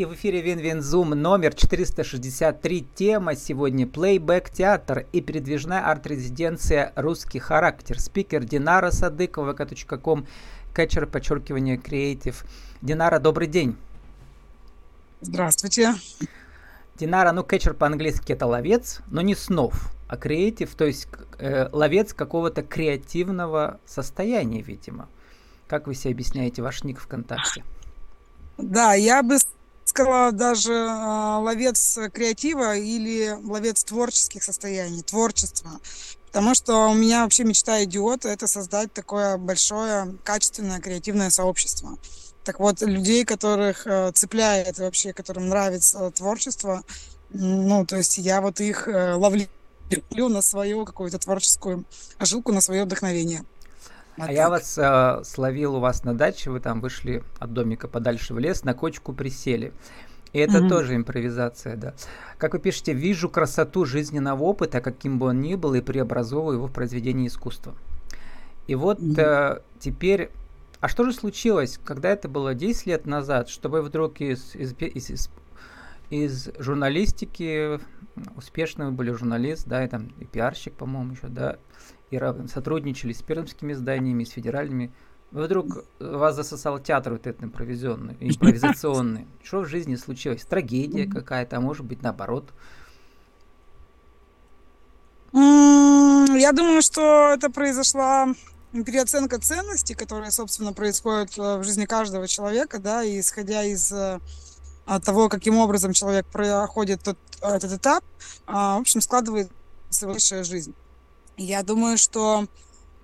И в эфире Win-Win-Zoom номер 463. Тема сегодня «Плейбэк театр» и передвижная арт-резиденция «Русский характер». Спикер Динара Садыкова, vk.com, catcher, подчеркивание, креатив. Динара, добрый день. Здравствуйте. Динара, ну catcher по-английски это ловец, но не снов, а креатив, то есть э, ловец какого-то креативного состояния, видимо. Как вы себе объясняете ваш ник ВКонтакте? Да, я бы сказала даже э, ловец креатива или ловец творческих состояний, творчества. Потому что у меня вообще мечта идиота – это создать такое большое, качественное, креативное сообщество. Так вот, людей, которых э, цепляет вообще, которым нравится творчество, ну, то есть я вот их э, ловлю на свою какую-то творческую жилку, на свое вдохновение. А, а я вас э, словил у вас на даче, вы там вышли от домика подальше в лес, на кочку присели. И это mm-hmm. тоже импровизация, да. Как вы пишете, вижу красоту жизненного опыта, каким бы он ни был, и преобразовываю его в произведение искусства. И вот mm-hmm. э, теперь, а что же случилось, когда это было 10 лет назад, что вы вдруг из, из, из, из, из журналистики, успешный вы были журналист, да, и там и пиарщик, по-моему, еще, да, и сотрудничали с пермскими изданиями, с федеральными. Вы вдруг вас засосал театр вот этот импровизационный, импровизационный. Что в жизни случилось? Трагедия какая-то, а может быть наоборот? Я думаю, что это произошла переоценка ценностей, которая, собственно, происходит э, в жизни каждого человека, да, и исходя из э, того, каким образом человек проходит тот, этот этап, а, в общем, складывает свою жизнь. Я думаю, что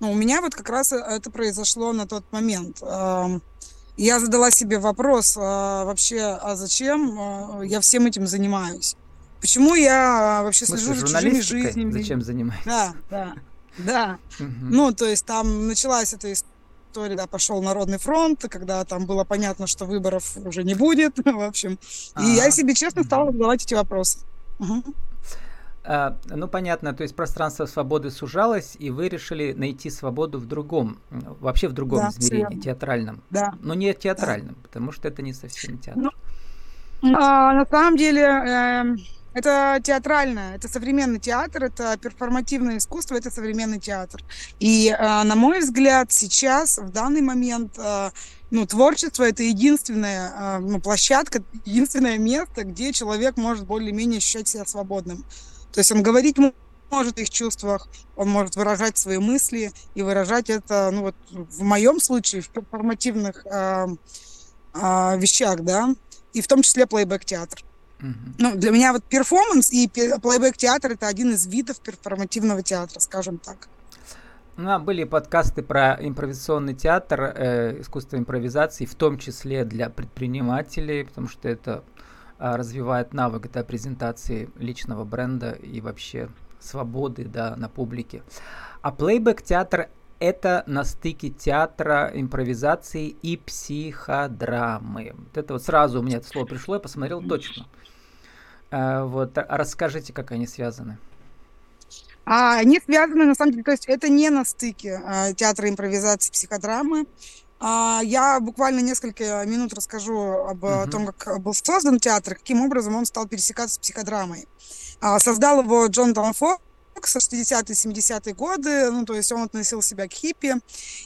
ну, у меня вот как раз это произошло на тот момент. Я задала себе вопрос а, вообще, а зачем а, я всем этим занимаюсь? Почему я вообще слежу за чужими жизнями? Зачем занимаюсь? Да, да, да. Ну, то есть там началась эта история, да, пошел Народный фронт, когда там было понятно, что выборов уже не будет, в общем. И я себе честно стала задавать эти вопросы. А, ну, понятно, то есть пространство свободы сужалось, и вы решили найти свободу в другом, вообще в другом да, измерении, театральном. Да. Но не театральном, да. потому что это не совсем театр. Ну, а, на самом деле, э, это театральное, это современный театр, это перформативное искусство, это современный театр. И, э, на мой взгляд, сейчас, в данный момент, э, ну, творчество это единственная э, ну, площадка, единственное место, где человек может более-менее ощущать себя свободным. То есть он говорить может о их чувствах, он может выражать свои мысли и выражать это, ну вот в моем случае, в перформативных э, э, вещах, да, и в том числе плейбэк-театр. Uh-huh. Ну, для меня вот перформанс и плейбэк-театр это один из видов перформативного театра, скажем так. Ну, были подкасты про импровизационный театр, э, искусство импровизации, в том числе для предпринимателей, потому что это развивает навык да, презентации личного бренда и вообще свободы да, на публике. А плейбэк театр это на стыке театра, импровизации и психодрамы. Вот это вот сразу у меня это слово пришло, я посмотрел точно. А, вот, а расскажите, как они связаны. А, они связаны, на самом деле, то есть это не на стыке а, театра импровизации психодрамы. А, я буквально несколько минут расскажу об uh-huh. том, как был создан театр, каким образом он стал пересекаться с психодрамой. А, создал его Джон Данфо, 60-е, 70-е годы, ну, то есть он относил себя к хиппи,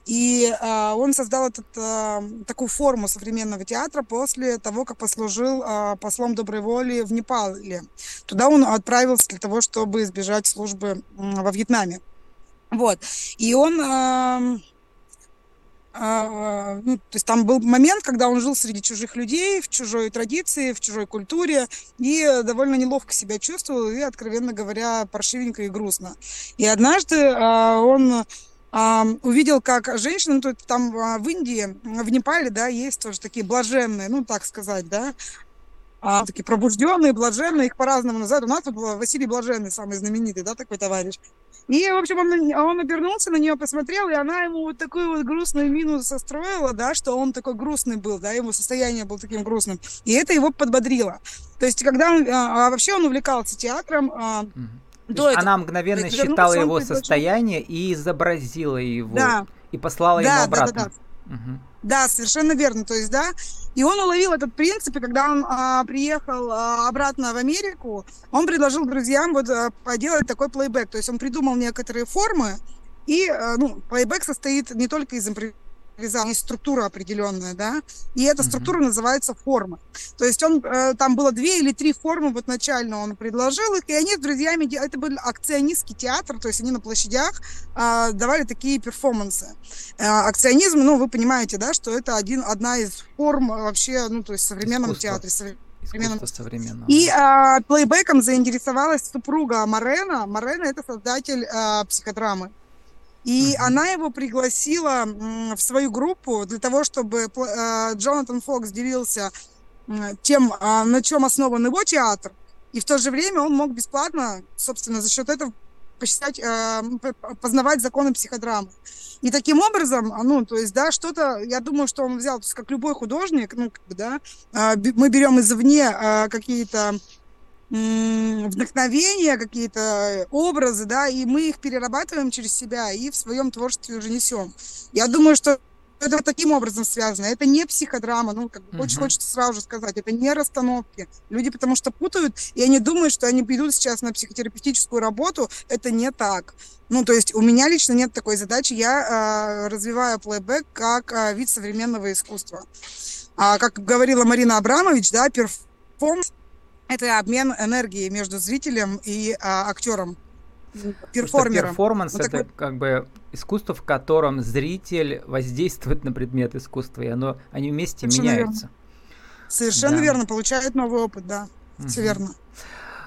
и э, он создал этот, э, такую форму современного театра после того, как послужил э, послом доброй воли в Непале. Туда он отправился для того, чтобы избежать службы э, во Вьетнаме. Вот. И он... Э, ну, то есть там был момент, когда он жил среди чужих людей, в чужой традиции, в чужой культуре, и довольно неловко себя чувствовал, и, откровенно говоря, паршивенько и грустно. И однажды а, он а, увидел, как женщины, ну, там в Индии, в Непале, да, есть тоже такие блаженные, ну, так сказать, да, а, такие пробужденные, блаженные, их по-разному называют. У нас тут был Василий Блаженный, самый знаменитый, да, такой товарищ. И, в общем, он, он обернулся на нее, посмотрел, и она ему вот такую вот грустную мину состроила, да, что он такой грустный был, да, его состояние было таким грустным. И это его подбодрило. То есть, когда он, а, а вообще он увлекался театром, а, до этого. Она мгновенно считала его состояние и изобразила его. Да. И послала да, ему обратно. Да, да, да. Угу. Да, совершенно верно. То есть, да, и он уловил этот принцип, и когда он а, приехал а, обратно в Америку, он предложил друзьям вот а, поделать такой плейбэк. То есть он придумал некоторые формы, и а, ну, плейбэк состоит не только из импровизации, есть структура определенная, да, и эта структура mm-hmm. называется форма. То есть он, э, там было две или три формы вот начально он предложил их, и они с друзьями, это был акционистский театр, то есть они на площадях э, давали такие перформансы. Э, акционизм, ну, вы понимаете, да, что это один, одна из форм вообще, ну, то есть в современном Искусство. театре, Искусство современного. И а, плейбеком заинтересовалась супруга Марена. Марена это создатель а, психодрамы. И uh-huh. она его пригласила в свою группу для того, чтобы э, Джонатан Фокс делился тем, а, на чем основан его театр, и в то же время он мог бесплатно, собственно, за счет этого посчитать, э, познавать законы психодрамы. И таким образом, а, ну, то есть, да, что-то, я думаю, что он взял, то есть, как любой художник, ну, да, а, мы берем извне какие-то вдохновения, какие-то образы, да, и мы их перерабатываем через себя и в своем творчестве уже несем. Я думаю, что это вот таким образом связано. Это не психодрама, ну, как uh-huh. очень хочется сразу же сказать, это не расстановки. Люди потому что путают, и они думают, что они придут сейчас на психотерапевтическую работу. Это не так. Ну, то есть у меня лично нет такой задачи. Я э, развиваю плейбэк как э, вид современного искусства. А, как говорила Марина Абрамович, да, перформанс это обмен энергией между зрителем и а, актером, перформером. Перформанс ну, это такой... как бы искусство, в котором зритель воздействует на предмет искусства, и оно, они вместе Совершенно меняются. Верно. Совершенно да. верно, получает новый опыт, да, угу. все верно.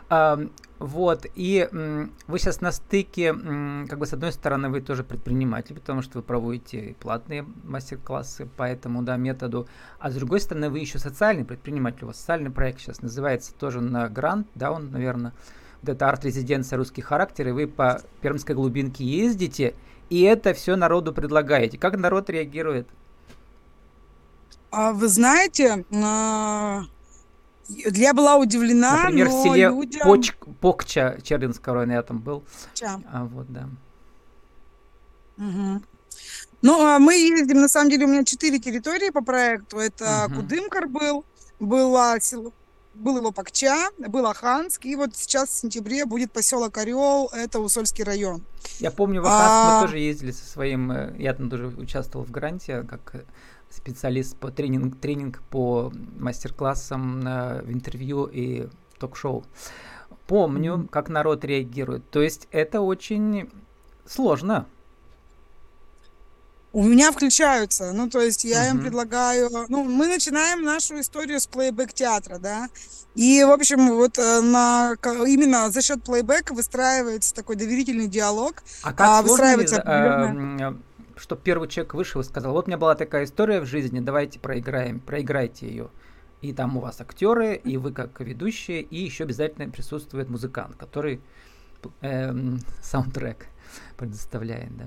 А, вот, и вы сейчас на стыке, как бы с одной стороны, вы тоже предприниматель, потому что вы проводите платные мастер-классы по этому да, методу, а с другой стороны, вы еще социальный предприниматель, у вас социальный проект сейчас называется тоже на грант, да, он, наверное, вот это арт-резиденция «Русский характер», и вы по Пермской глубинке ездите, и это все народу предлагаете. Как народ реагирует? А вы знаете, я была удивлена, Например, но в селе людям... Поч... Покча Чердинского района я там был. Ча. А, вот, да. Угу. Ну, а мы ездим, на самом деле, у меня четыре территории по проекту. Это угу. Кудымкар был, было село, был его Покча, был Аханск, и вот сейчас в сентябре будет поселок Орел, это Усольский район. Я помню, в Аханск а... мы тоже ездили со своим, э, я там тоже участвовал в гранте, как э, специалист по тренинг, тренинг по мастер-классам в интервью и ток-шоу. Помню, как народ реагирует. То есть это очень сложно. У меня включаются, ну то есть я uh-huh. им предлагаю, ну мы начинаем нашу историю с плейбэк театра, да, и в общем вот э, на именно за счет плейбэка выстраивается такой доверительный диалог, а как а, выстраивается определенная чтобы первый человек вышел и сказал, вот у меня была такая история в жизни, давайте проиграем, проиграйте ее. И там у вас актеры, и вы как ведущие, и еще обязательно присутствует музыкант, который эм, саундтрек предоставляет, да.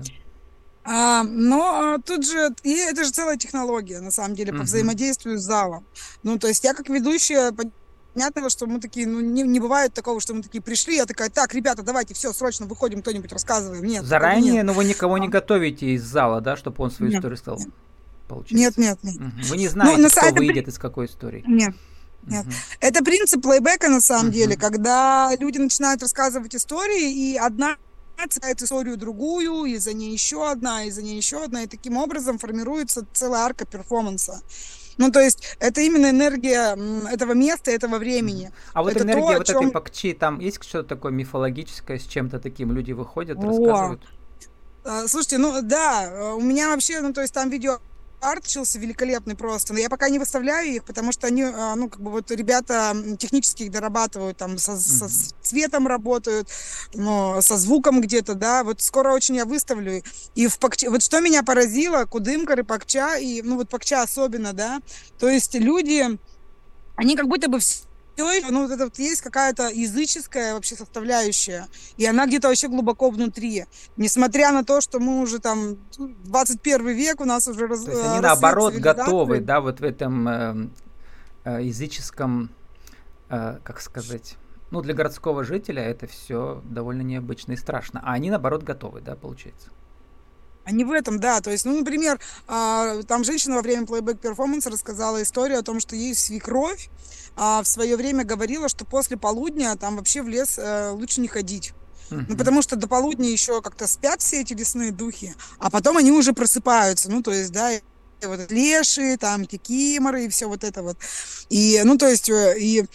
А, но а, тут же, и это же целая технология, на самом деле, по uh-huh. взаимодействию с залом. Ну, то есть я как ведущая понятно, что мы такие, ну, не, не бывает такого, что мы такие пришли, я такая, так, ребята, давайте, все, срочно выходим, кто-нибудь рассказываем. Нет. Заранее, нет. но вы никого не готовите из зала, да, чтобы он свою нет, историю сказал? Нет. Получается. Нет, нет, нет. Угу. Вы не знаете, ну, кто выйдет при... из какой истории? Нет. Нет. Угу. Это принцип плейбека на самом угу. деле, когда люди начинают рассказывать истории, и одна цепляет историю другую, и за ней еще одна, и за ней еще одна, и таким образом формируется целая арка перформанса. Ну, то есть это именно энергия этого места, этого времени. А вот это энергия то, вот чем... этой пакчи, там есть что-то такое мифологическое, с чем-то таким люди выходят, О. рассказывают? А, слушайте, ну да, у меня вообще, ну то есть там видео арт учился великолепный просто, но я пока не выставляю их, потому что они, а, ну, как бы вот ребята технически их дорабатывают, там, со, со цветом работают, ну, со звуком где-то, да, вот скоро очень я выставлю. И в Пакча, вот что меня поразило, Кудымкар и Пакча, и, ну, вот Пакча особенно, да, то есть люди, они как будто бы все ну, вот это вот есть какая-то языческая вообще составляющая, и она где-то вообще глубоко внутри. Несмотря на то, что мы уже там 21 век, у нас уже раз, То есть они наоборот готовы, да, вот в этом э, э, языческом, э, как сказать, ну, для городского жителя это все довольно необычно и страшно. А они, наоборот, готовы, да, получается? А не в этом, да. То есть, ну, например, а, там женщина во время плейбэк перформанса рассказала историю о том, что ей свекровь а, в свое время говорила, что после полудня там вообще в лес э, лучше не ходить. Ну, потому что до полудня еще как-то спят все эти лесные духи, а потом они уже просыпаются. Ну, то есть, да, вот леши, там кикиморы и все вот это вот. И, ну, то есть, э, и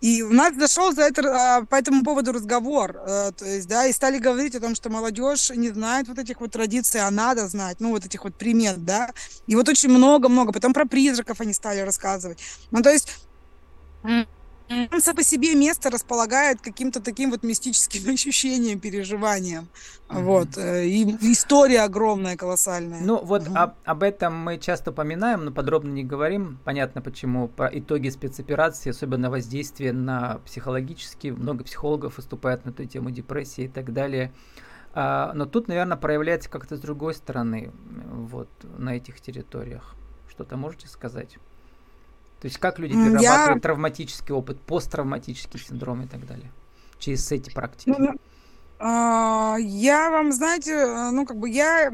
и у нас зашел за это, а, по этому поводу разговор, э, то есть, да, и стали говорить о том, что молодежь не знает вот этих вот традиций, а надо знать, ну, вот этих вот примет, да, и вот очень много-много, потом про призраков они стали рассказывать. Ну, то есть он по себе место располагает каким-то таким вот мистическим ощущением, переживанием. Mm-hmm. Вот. Э, и история огромная, колоссальная. Ну, вот mm-hmm. об, об этом мы часто упоминаем, но подробно не говорим. Понятно, почему. Про итоги спецоперации, особенно воздействие на психологические. Много психологов выступают на эту тему депрессии и так далее. А, но тут, наверное, проявляется как-то с другой стороны, вот, на этих территориях. Что-то можете сказать? То есть как люди перерабатывают я... травматический опыт, посттравматический синдром и так далее через эти практики? Ну, а, я вам, знаете, ну как бы я,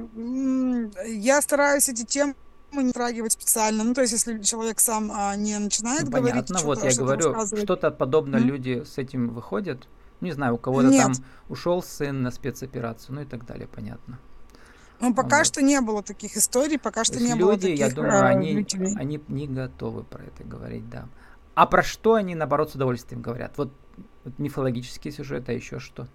я стараюсь эти темы не трагивать специально. Ну, то есть, если человек сам а, не начинает ну, говорить, понятно, вот я говорю, что-то подобное mm-hmm. люди с этим выходят. Не знаю, у кого-то там ушел сын на спецоперацию, ну и так далее, понятно. Ну, пока вот. что не было таких историй, пока что не люди, было таких я думаю, а, они, они не готовы про это говорить, да. А про что они, наоборот, с удовольствием говорят? Вот, вот мифологические сюжеты, а еще что?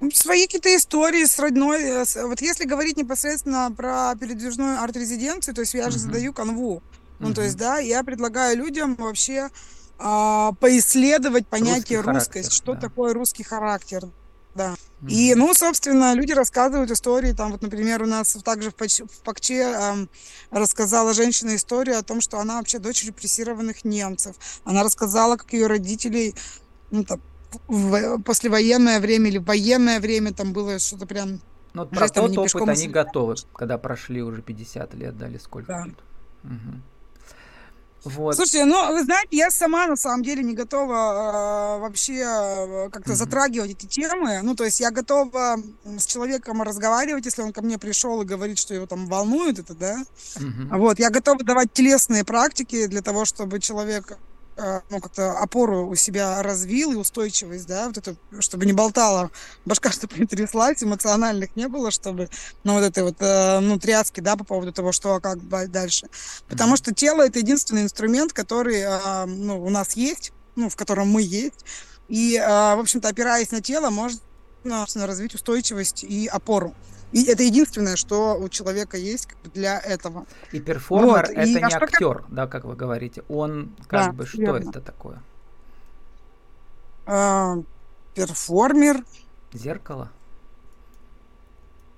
Ну, свои какие-то истории с родной. Э, вот если говорить непосредственно про передвижную арт-резиденцию, то есть я же uh-huh. задаю канву. Ну, uh-huh. то есть, да, я предлагаю людям вообще а, поисследовать понятие русский русскость, характер, что да. такое русский характер, да. Mm-hmm. И, ну, собственно, люди рассказывают истории. Там, вот, например, у нас также в, Пач- в Пакче э, рассказала женщина историю о том, что она вообще дочь репрессированных немцев. Она рассказала, как ее родителей, ну, там, в послевоенное время или военное время там было что-то прям... Ну, про тот опыт они готовы, когда прошли уже 50 лет, дали сколько да. Угу. Вот. Слушайте, ну, вы знаете, я сама на самом деле не готова э, вообще э, как-то mm-hmm. затрагивать эти темы. Ну, то есть я готова с человеком разговаривать, если он ко мне пришел и говорит, что его там волнует это, да. Mm-hmm. Вот, я готова давать телесные практики для того, чтобы человек ну, как-то опору у себя развил и устойчивость, да, вот это, чтобы не болтала башка, чтобы не тряслась, эмоциональных не было, чтобы, ну, вот этой вот, э, ну, тряски, да, по поводу того, что, а как дальше. Потому что тело — это единственный инструмент, который, э, ну, у нас есть, ну, в котором мы есть, и, в общем-то, опираясь на тело, можно развить устойчивость и опору. И это единственное, что у человека есть для этого. И перформер вот. это и, не а актер, как... да, как вы говорите. Он как да, бы что верно. это такое? А, перформер. Зеркало.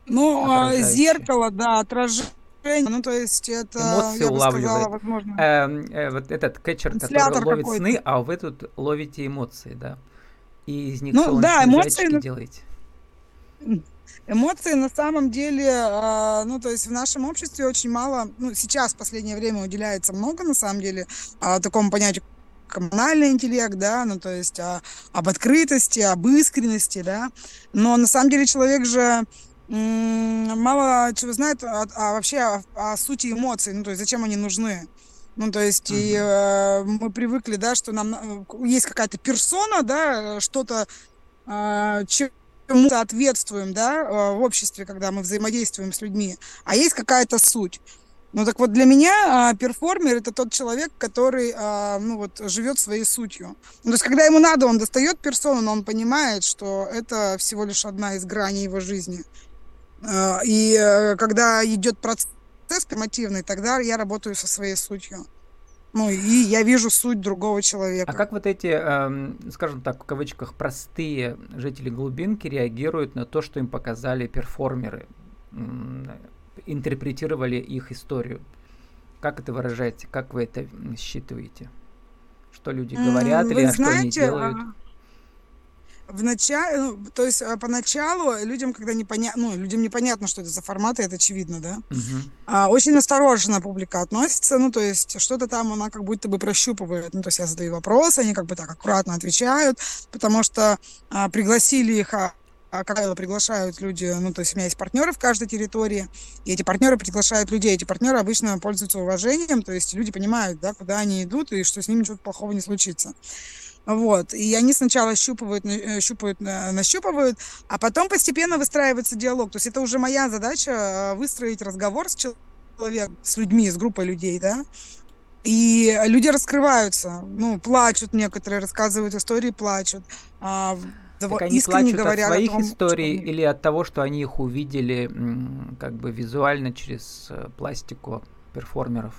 Ну, а, зеркало, да, отражение. Ну, то есть это, Эмоции я улавливает. Сказала, возможно... э, э, вот этот кетчер, который ловит сны, а вы тут ловите эмоции, да? И из них ну, да, эмоции, делаете. Эмоции на самом деле, а, ну, то есть в нашем обществе очень мало, ну, сейчас в последнее время уделяется много, на самом деле, а, такому понятию коммунальный интеллект, да, ну, то есть а, об открытости, об искренности, да, но на самом деле человек же мало чего знает а, а вообще о, о сути эмоций, ну, то есть зачем они нужны. Ну, то есть, uh-huh. и э, мы привыкли, да, что нам э, есть какая-то персона, да, что-то, э, мы соответствуем, да, э, в обществе, когда мы взаимодействуем с людьми, а есть какая-то суть. Ну так вот для меня а, перформер это тот человек, который а, ну вот живет своей сутью. Ну, то есть когда ему надо, он достает персону, но он понимает, что это всего лишь одна из граней его жизни. А, и а, когда идет процесс мотивный, тогда я работаю со своей сутью. Ну, и я вижу суть другого человека. А как вот эти, эм, скажем так, в кавычках, простые жители глубинки реагируют на то, что им показали перформеры, интерпретировали их историю? Как это выражаете? Как вы это считываете? Что люди говорят вы или знаете, что они делают? А, в начале, ну, то есть а, поначалу людям, когда непонятно, ну, людям непонятно, что это за форматы, это очевидно, да. Uh-huh. А, очень осторожно публика относится, ну, то есть что-то там она как будто бы прощупывает, ну, то есть я задаю вопросы, они как бы так аккуратно отвечают, потому что а, пригласили их а, как правило, приглашают люди, ну, то есть у меня есть партнеры в каждой территории, и эти партнеры приглашают людей. Эти партнеры обычно пользуются уважением, то есть люди понимают, да, куда они идут, и что с ними ничего плохого не случится. Вот. И они сначала щупывают, э, щупают, нащупывают, а потом постепенно выстраивается диалог. То есть это уже моя задача э, выстроить разговор с человеком, с людьми, с группой людей, да. И люди раскрываются, ну, плачут некоторые, рассказывают истории, плачут. А, так они плачут от своих том, историй что... или от того, что они их увидели как бы визуально через э, пластику перформеров?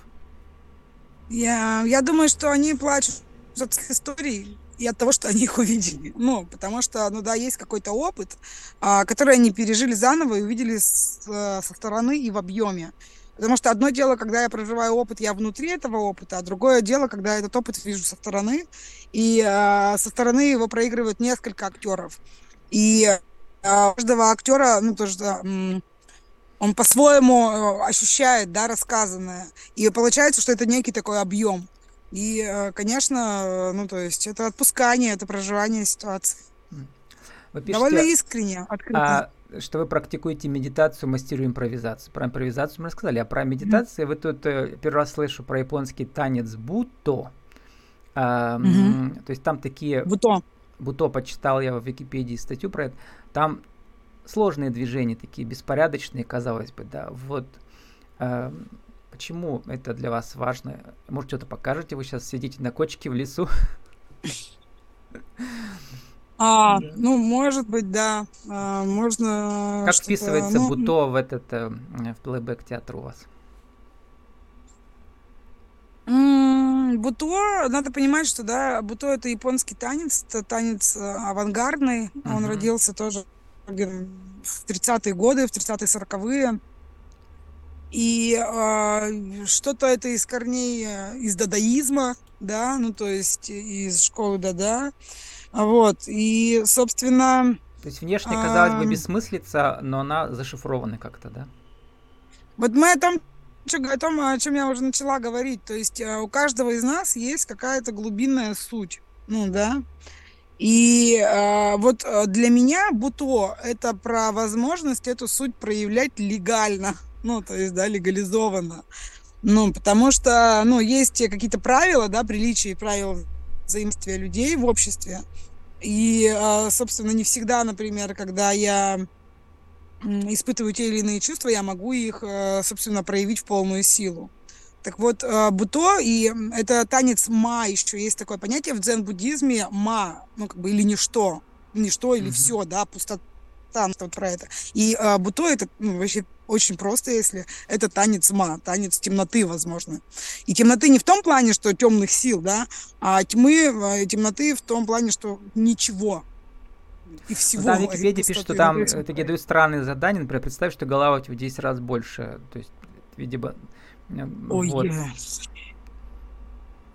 Я, я думаю, что они плачут своих историй и от того, что они их увидели. Ну, потому что, ну да, есть какой-то опыт, а, который они пережили заново и увидели с, э, со стороны и в объеме. Потому что одно дело, когда я проживаю опыт, я внутри этого опыта, а другое дело, когда я этот опыт вижу со стороны, и э, со стороны его проигрывают несколько актеров. И э, каждого актера, ну, тоже, э, он по-своему э, ощущает, да, рассказанное. И получается, что это некий такой объем. И, э, конечно, ну, то есть это отпускание, это проживание ситуации. Вы пишете, Довольно искренне, открыто. А, что вы практикуете медитацию, мастеру импровизацию. Про импровизацию мы рассказали, а про медитацию mm-hmm. вы тут э, первый раз слышу про японский танец буто. А, mm-hmm. То есть там такие... Буто. Буто почитал я в Википедии статью про это. Там сложные движения, такие беспорядочные, казалось бы, да. Вот а, почему это для вас важно? Может, что-то покажете? Вы сейчас сидите на кочке в лесу? А, да. ну, может быть, да. А, можно. Как вписывается ну, Буто в этот э, в плейбэк театр у вас? Буто, надо понимать, что да, Буто это японский танец, это танец э, авангардный. Uh-huh. Он родился тоже в 30-е годы, в 30-е, 40-е. И э, что-то это из корней, э, из дадаизма, да, ну то есть из школы дада. Вот, и, собственно... То есть внешне, казалось бы, бессмыслица, но она зашифрована как-то, да? Вот мы о том, о том, о чем я уже начала говорить. То есть э, у каждого из нас есть какая-то глубинная суть. Ну, да. И э, вот э, для меня Буто это про возможность эту суть проявлять легально. Ну, то есть, да, легализованно. Ну, потому что, ну, есть какие-то правила, да, приличия и правила взаимодействия людей в обществе. И, а, собственно, не всегда, например, когда я испытываю те или иные чувства, я могу их, а, собственно, проявить в полную силу. Так вот, а, буто, и это танец ма, еще есть такое понятие в дзен-буддизме, ма, ну, как бы, или ничто, ничто или mm-hmm. все, да, пустота, вот про это. И буто это ну, вообще очень просто, если это танец ма, танец темноты, возможно. И темноты не в том плане, что темных сил, да, а тьмы, э, темноты в том плане, что ничего. И всего. Там Википедия пишет, что там где дают странные задания, например, представь, что голова у тебя в 10 раз больше. То есть, видимо, Ой, вот. Yes.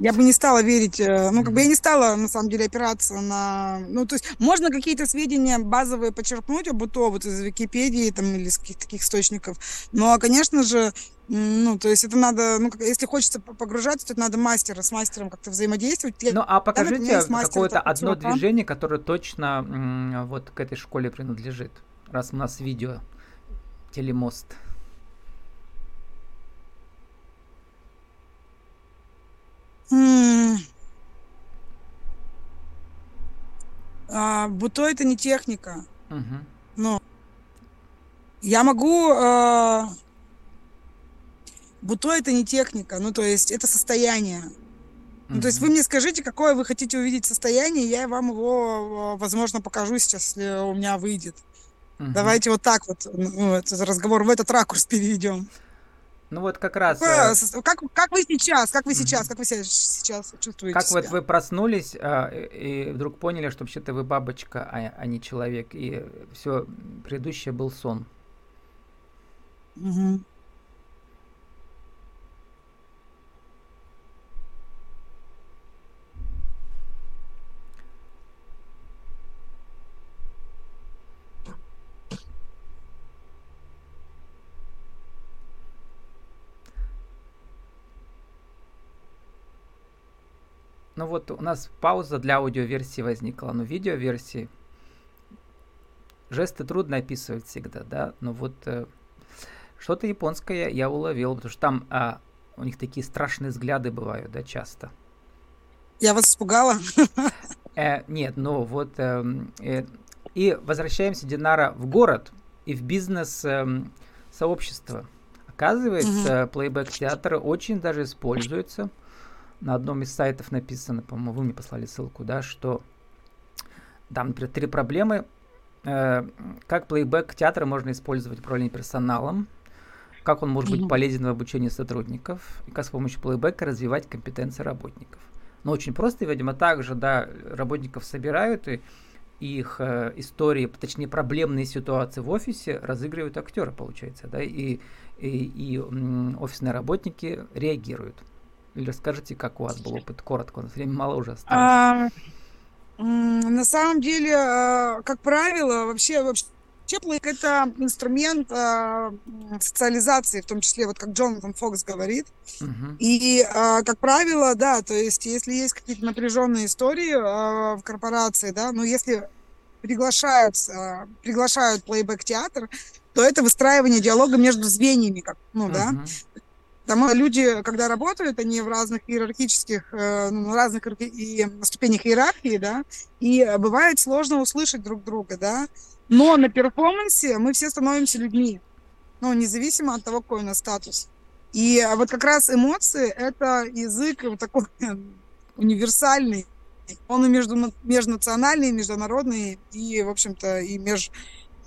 Я бы не стала верить, э, ну, как бы я не стала, на самом деле, опираться на... Ну, то есть можно какие-то сведения базовые почерпнуть об УТО, вот из Википедии там или из каких-то таких источников, но, конечно же, ну, то есть это надо, ну, если хочется погружаться, то это надо мастера, с мастером как-то взаимодействовать. Ну, а покажите какое-то одно движение, которое точно вот к этой школе принадлежит, раз у нас видео, телемост. А, буто это не техника. Угу. Но я могу... А... Буто это не техника, ну то есть это состояние. Ну, то есть вы мне скажите, какое вы хотите увидеть состояние, я вам его, возможно, покажу сейчас, если у меня выйдет. Угу. Давайте вот так вот ну, этот разговор в этот ракурс переведем. Ну вот как раз. Э, как, как вы сейчас, как вы сейчас, как вы себя сейчас чувствуете? Как себя? вот вы проснулись а, и вдруг поняли, что вообще-то вы бабочка, а, а не человек, и все предыдущее был сон. Угу. Ну вот у нас пауза для аудиоверсии возникла, но видеоверсии жесты трудно описывать всегда, да, но вот э, что-то японское я уловил, потому что там а, у них такие страшные взгляды бывают, да, часто. Я вас испугала? Э, нет, ну вот... Э, э, и возвращаемся, Динара, в город и в бизнес-сообщество. Эм, Оказывается, плейбэк-театр очень даже используется. На одном из сайтов написано, по-моему, вы мне послали ссылку, да, что там, например, три проблемы. Э, как плейбэк театра можно использовать управление персоналом, как он может быть полезен в обучении сотрудников, и как с помощью плейбэка развивать компетенции работников. Но очень просто, видимо, также, да, работников собирают и их э, истории, точнее проблемные ситуации в офисе разыгрывают актеры, получается, да, и, и, и офисные работники реагируют. Или расскажите, как у вас был опыт, коротко, у нас времени мало уже осталось. А, на самом деле, а, как правило, вообще, вообще Чеплык – это инструмент э, социализации, в том числе, вот как Джонатан Фокс говорит. Uh-huh. И, э, как правило, да, то есть если есть какие-то напряженные истории э, в корпорации, да, но если приглашают, э, приглашают плейбэк-театр, то это выстраивание диалога между звеньями, как, ну, uh-huh. да. Там люди, когда работают, они в разных иерархических, э, ну, разных и ступенях иерархии, да, и бывает сложно услышать друг друга, да, но на перформансе мы все становимся людьми, ну, независимо от того, какой у нас статус. И вот как раз эмоции – это язык вот такой универсальный. Он и между, межнациональный, и международный, и, в общем-то, и меж,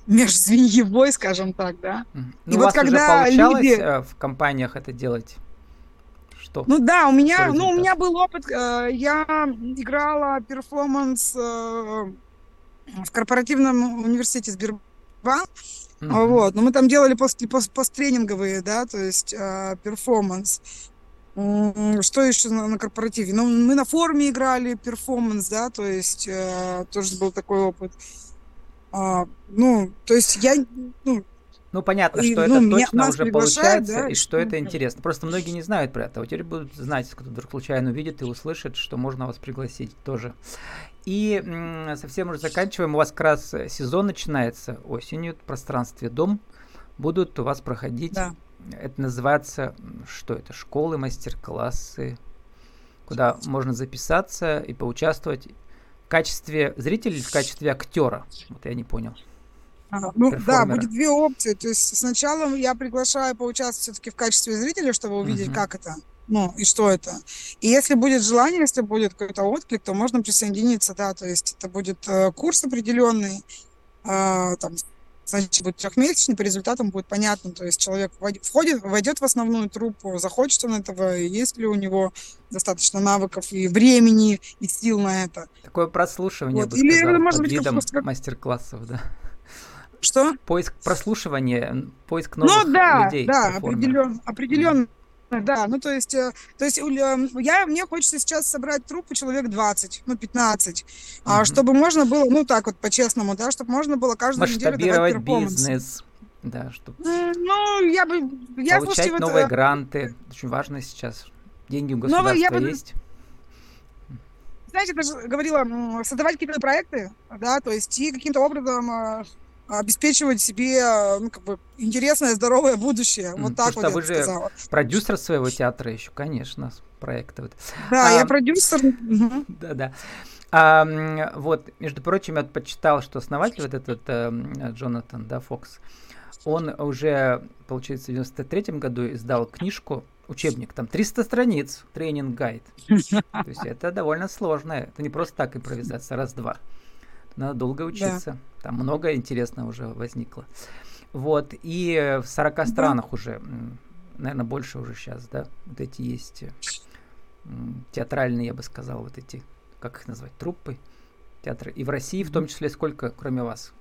межзвеньевой, скажем так, да. Ну, и вот когда люди... Э, в компаниях это делать? Что? Ну да, у меня, ну, у меня был опыт, э, я играла перформанс э, в корпоративном университете Сбербанк. Mm-hmm. Вот, но мы там делали пост, пост, посттренинговые, да, то есть э, перформанс. Что еще на, на корпоративе? Ну, мы на форуме играли перформанс, да, то есть э, тоже был такой опыт. А, ну, то есть я, ну, ну, понятно, и, что ну, это меня, точно уже получается, да, и что это интересно. Просто многие не знают про это. Вот теперь будут знать, кто вдруг случайно увидит и услышит, что можно вас пригласить тоже. И совсем уже заканчиваем. У вас как раз сезон начинается осенью в пространстве «Дом». Будут у вас проходить, да. это называется, что это, школы, мастер-классы, куда можно записаться и поучаствовать качестве зрителя или в качестве актера. Вот я не понял. Ага. Ну да, будет две опции. То есть сначала я приглашаю поучаствовать все-таки в качестве зрителя, чтобы увидеть, угу. как это ну, и что это. И если будет желание, если будет какой-то отклик, то можно присоединиться, да, то есть это будет э, курс определенный, э, там, значит, будет трехмесячный, по результатам будет понятно, то есть человек входит, войдет в основную труппу, захочет он этого, есть ли у него достаточно навыков и времени, и сил на это. Такое прослушивание, вот. бы Или, сказал, может под быть, видом мастер-классов, да. Что? Поиск прослушивания, поиск новых ну, да, людей. Да, определенно, определенно да, ну то есть, э, то есть э, я, мне хочется сейчас собрать трупы человек 20, ну 15, угу. а, чтобы можно было, ну так вот по-честному, да, чтобы можно было каждую неделю давать бизнес. Да, чтобы ну, я бы... Я, Получать слушайте, новые вот, гранты. Очень важно сейчас. Деньги у государства новые, я есть. Знаете, даже говорила, создавать какие-то проекты, да, то есть и каким-то образом э, обеспечивать себе ну, как бы интересное, здоровое будущее. Вот так вот вы же сказала. продюсер своего театра еще, конечно, проекта. Да, а, я продюсер. Да-да. А, вот, между прочим, я почитал, что основатель вот этот э, Джонатан, да, Фокс, он уже, получается, в 93 году издал книжку, учебник, там 300 страниц, тренинг-гайд. То есть это довольно сложно, это не просто так импровизация, раз-два. Надо долго учиться. Да. Там много интересного уже возникло. Вот, и в 40 да. странах уже, наверное, больше уже сейчас, да, вот эти есть театральные, я бы сказал, вот эти, как их назвать, труппы, театры. И в России в том числе сколько, кроме вас?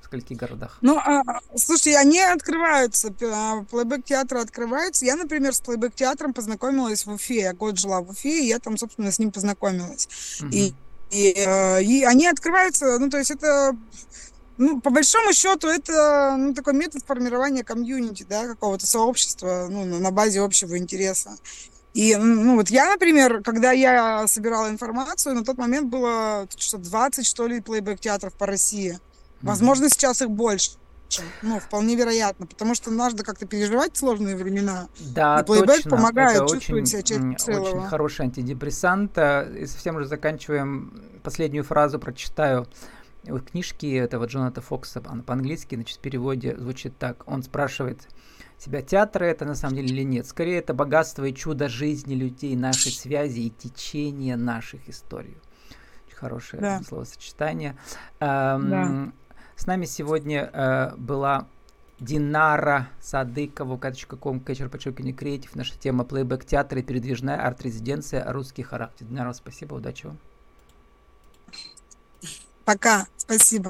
В скольких городах? Ну, а, слушайте, они открываются, а, плейбэк театра открывается. Я, например, с плейбэк театром познакомилась в Уфе. Я год жила в Уфе, и я там, собственно, с ним познакомилась. Угу. И и, э, и они открываются, ну, то есть это, ну, по большому счету, это ну, такой метод формирования комьюнити, да, какого-то сообщества, ну, на базе общего интереса. И, ну, вот я, например, когда я собирала информацию, на тот момент было что 20, что ли, плейбэк-театров по России. Возможно, сейчас их больше. Ну, вполне вероятно, потому что надо как-то переживать сложные времена. Да, и плейбэк точно. помогает Это чувствовать очень, себя м, частью целого. очень хороший антидепрессант. А, И совсем уже заканчиваем. Последнюю фразу прочитаю. В книжке этого Джоната Фокса, она по-английски, значит, в переводе звучит так. Он спрашивает себя, театр это на самом деле или нет? Скорее, это богатство и чудо жизни людей, нашей связи и течение наших историй. Очень хорошее Да. словосочетание. Эм, С нами сегодня э, была Динара Садыкова, ком кэчер подчеркивание креатив. Наша тема плейбэк театр и передвижная арт-резиденция русский характер. Динара, спасибо, удачи вам. Пока. Спасибо.